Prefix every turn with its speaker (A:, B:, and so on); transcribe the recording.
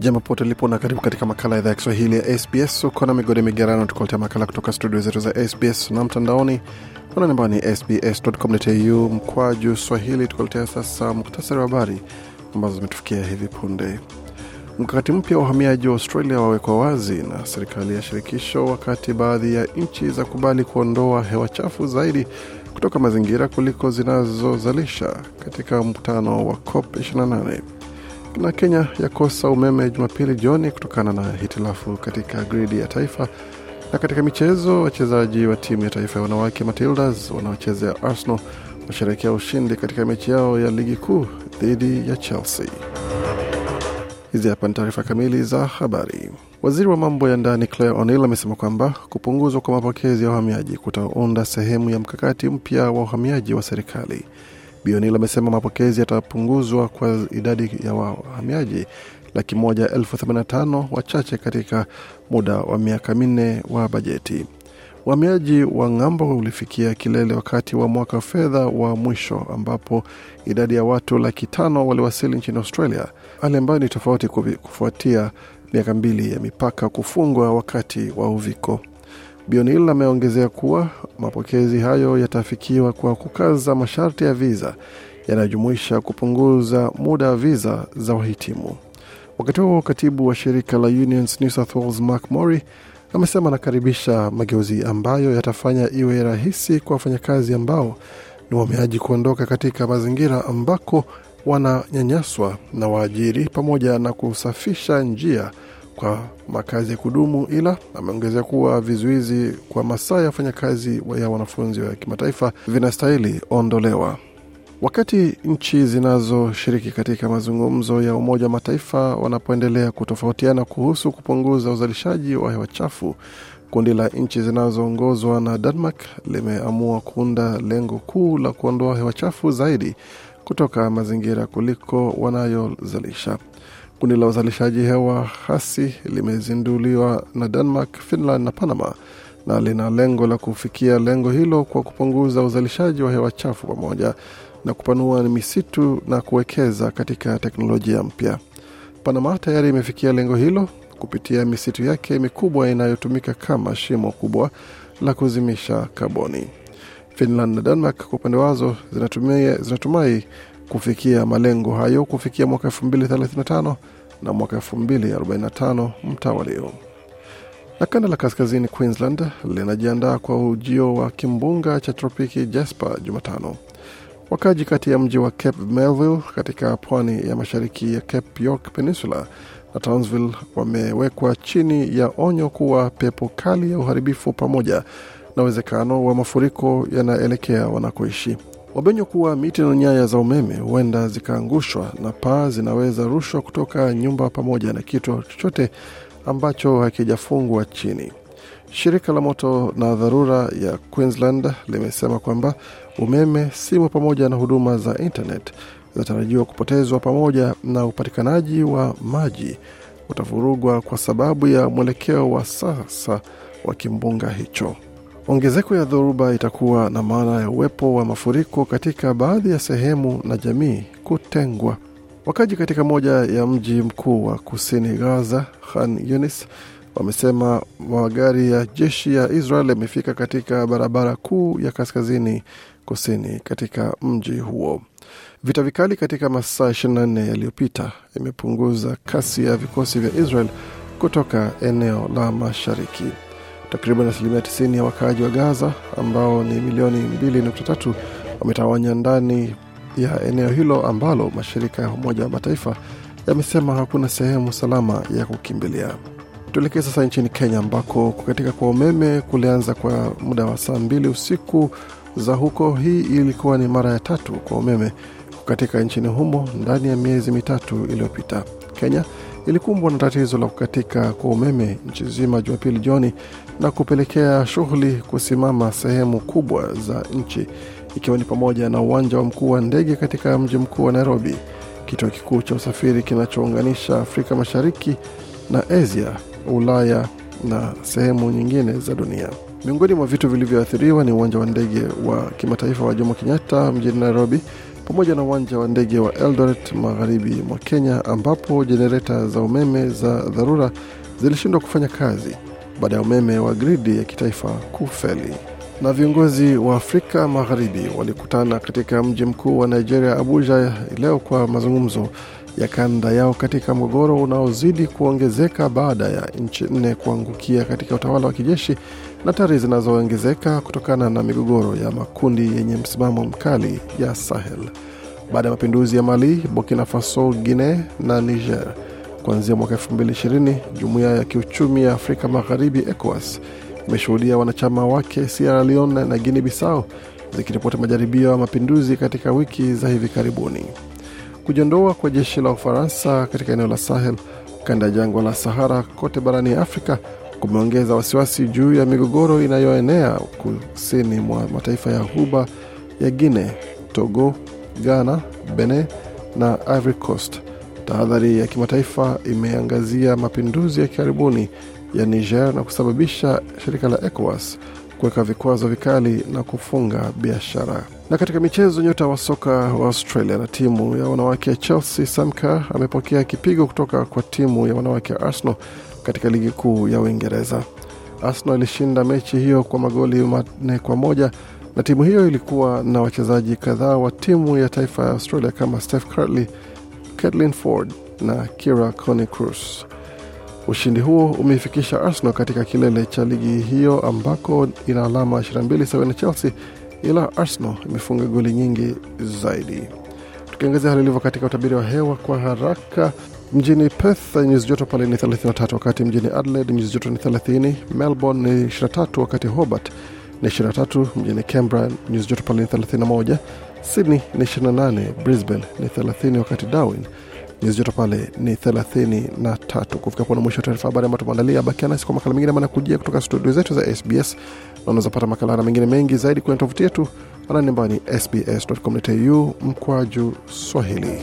A: Jambo pote lipo na karibu katika makala ya idhaa ya Kiswahili ya SBS. Uko na migode migerano, tukuletea makala kutoka studio zetu za SBS na mtandaoni anani ambao ni sbs.com.au mkwaju swahili. Tukuletea sasa muktasari wa habari ambazo zimetufikia hivi punde. Mkakati mpya wa uhamiaji wa Australia wawekwa wazi na serikali ya shirikisho, wakati baadhi ya nchi za kubali kuondoa hewa chafu zaidi kutoka mazingira kuliko zinazozalisha katika mkutano wa COP 28 na Kenya yakosa umeme Jumapili jioni kutokana na hitilafu katika gridi ya taifa. Na katika michezo, wachezaji wa timu ya taifa ya wanawake Matildas wanaochezea Arsenal washerekea ushindi katika mechi yao ya ligi kuu dhidi ya Chelsea. Hizi hapa ni taarifa kamili za habari. Waziri wa mambo ya ndani Claire O'Neill amesema kwamba kupunguzwa kwa mapokezi ya uhamiaji kutaunda sehemu ya mkakati mpya wa uhamiaji wa serikali. Bionil amesema mapokezi yatapunguzwa kwa idadi ya wahamiaji laki moja elfu themanini na tano wachache katika muda wa miaka minne wa bajeti. Uhamiaji wa ng'ambo ulifikia kilele wakati wa mwaka wa fedha wa mwisho ambapo idadi ya watu laki tano waliwasili nchini Australia, hali ambayo ni tofauti kufuatia miaka mbili ya mipaka kufungwa wakati wa uviko. Bionil ameongezea kuwa mapokezi hayo yatafikiwa kwa kukaza masharti ya viza yanayojumuisha kupunguza muda wa viza za wahitimu. Wakati huo katibu wa shirika la Unions New South Wales Mark Mori amesema anakaribisha mageuzi ambayo yatafanya iwe rahisi kwa wafanyakazi ambao ni wahamiaji kuondoka katika mazingira ambako wananyanyaswa na waajiri pamoja na kusafisha njia kwa makazi ya kudumu, ila ameongezea kuwa vizuizi kwa masaa ya wafanyakazi ya wanafunzi wa kimataifa vinastahili ondolewa. Wakati nchi zinazoshiriki katika mazungumzo ya Umoja wa Mataifa wanapoendelea kutofautiana kuhusu kupunguza uzalishaji wa hewa chafu, kundi la nchi zinazoongozwa na Denmark limeamua kuunda lengo kuu la kuondoa hewa chafu zaidi kutoka mazingira kuliko wanayozalisha. Kundi la uzalishaji hewa hasi limezinduliwa na Denmark, Finland na Panama na lina lengo la kufikia lengo hilo kwa kupunguza uzalishaji wa hewa chafu pamoja na kupanua misitu na kuwekeza katika teknolojia mpya. Panama tayari imefikia lengo hilo kupitia misitu yake mikubwa inayotumika kama shimo kubwa la kuzimisha kaboni. Finland na Denmark kwa upande wazo zinatumai kufikia malengo hayo kufikia mwaka 2035 na mwaka 2045 mtawalio. Na kanda la kaskazini Queensland linajiandaa kwa ujio wa kimbunga cha tropiki Jasper Jumatano. Wakaji kati ya mji wa Cape Melville katika pwani ya mashariki ya Cape York Peninsula na Townsville wamewekwa chini ya onyo kuwa pepo kali ya uharibifu pamoja na uwezekano wa mafuriko yanaelekea wanakoishi. Wameonywa kuwa miti na nyaya za umeme huenda zikaangushwa na paa zinaweza rushwa kutoka nyumba pamoja na kitu chochote ambacho hakijafungwa chini. Shirika la moto na dharura ya Queensland limesema kwamba umeme, simu pamoja na huduma za internet zinatarajiwa kupotezwa pamoja na upatikanaji wa maji utavurugwa kwa sababu ya mwelekeo wa sasa wa kimbunga hicho. Ongezeko ya dhoruba itakuwa na maana ya uwepo wa mafuriko katika baadhi ya sehemu na jamii kutengwa. Wakaji katika moja ya mji mkuu wa kusini Gaza, Khan Yunis, wamesema magari ya jeshi ya Israel yamefika katika barabara kuu ya kaskazini kusini katika mji huo. Vita vikali katika masaa 24 yaliyopita imepunguza kasi ya vikosi vya Israel kutoka eneo la mashariki. Takriban asilimia 90 ya wakaaji wa Gaza ambao ni milioni 2.3 wametawanya ndani ya eneo hilo ambalo mashirika ya Umoja wa Mataifa yamesema hakuna sehemu salama ya kukimbilia. Tuelekee sasa nchini Kenya ambako kukatika kwa umeme kulianza kwa muda wa saa mbili usiku za huko. Hii ilikuwa ni mara ya tatu kwa umeme kukatika nchini humo ndani ya miezi mitatu iliyopita. Kenya ilikumbwa na tatizo la kukatika kwa umeme nchi zima Jumapili jioni na kupelekea shughuli kusimama sehemu kubwa za nchi ikiwa ni pamoja na uwanja wa mkuu wa ndege katika mji mkuu wa Nairobi, kituo kikuu cha usafiri kinachounganisha Afrika Mashariki na Asia, Ulaya na sehemu nyingine za dunia. Miongoni mwa vitu vilivyoathiriwa ni uwanja wa ndege wa kimataifa wa Jomo Kenyatta mjini Nairobi, pamoja na uwanja wa ndege wa Eldoret magharibi mwa Kenya, ambapo jenereta za umeme za dharura zilishindwa kufanya kazi baada ya umeme wa gridi ya kitaifa kufeli. Na viongozi wa Afrika Magharibi walikutana katika mji mkuu wa Nigeria, Abuja, leo kwa mazungumzo ya kanda yao katika mgogoro unaozidi kuongezeka baada ya nchi nne kuangukia katika utawala wa kijeshi na hatari zinazoongezeka kutokana na migogoro ya makundi yenye msimamo mkali ya Sahel. Baada ya mapinduzi ya Mali, Burkina Faso, Guinea na Niger kuanzia mwaka 2020, jumuiya ya kiuchumi ya Afrika Magharibi ECOWAS imeshuhudia wanachama wake Sierra Leone na Guinea Bissau zikiripoti majaribio ya mapinduzi katika wiki za hivi karibuni. Kujiondoa kwa jeshi la Ufaransa katika eneo la Sahel kanda ya jangwa la Sahara kote barani Afrika kumeongeza wasiwasi juu ya migogoro inayoenea kusini mwa mataifa ya huba ya Guine, Togo, Ghana, Benin na Ivory Coast. Tahadhari ya kimataifa imeangazia mapinduzi ya karibuni ya Niger na kusababisha shirika la ECOWAS kuweka vikwazo vikali na kufunga biashara. Na katika michezo, nyota wa soka wa Australia na timu ya wanawake ya Chelsea Sam Kerr amepokea kipigo kutoka kwa timu ya wanawake ya Arsenal katika ligi kuu ya Uingereza. Arsenal ilishinda mechi hiyo kwa magoli manne kwa moja na timu hiyo ilikuwa na wachezaji kadhaa wa timu ya taifa ya Australia kama Steph Curley, Caitlin Ford na Kira Connie Cruz. Ushindi huo umeifikisha Arsenal katika kilele cha ligi hiyo ambako ina alama 22 sawa na Chelsea, ila Arsenal imefunga goli nyingi zaidi. Tukiangazia hali ilivyo katika utabiri wa hewa kwa haraka, mjini Perth nyuzi joto pale ni 33, wakati mjini Adelaide nyuzi joto ni 30, Melbourne ni 23, wakati Hobart ni 23, mjini Canberra nyuzi joto pale ni 31, Sydney ni 28, Brisbane ni 30, wakati Darwin nyuzi joto pale ni 33. Kufika pona mwisho wa taarifa habari ambayo tumeandalia. Bakia nasi kwa makala mengine manakujia kutoka studio zetu za SBS, na unaweza pata makala na mengine mengi zaidi kwenye tovuti yetu anani ambayo ni sbs.com.au mkwaju Swahili.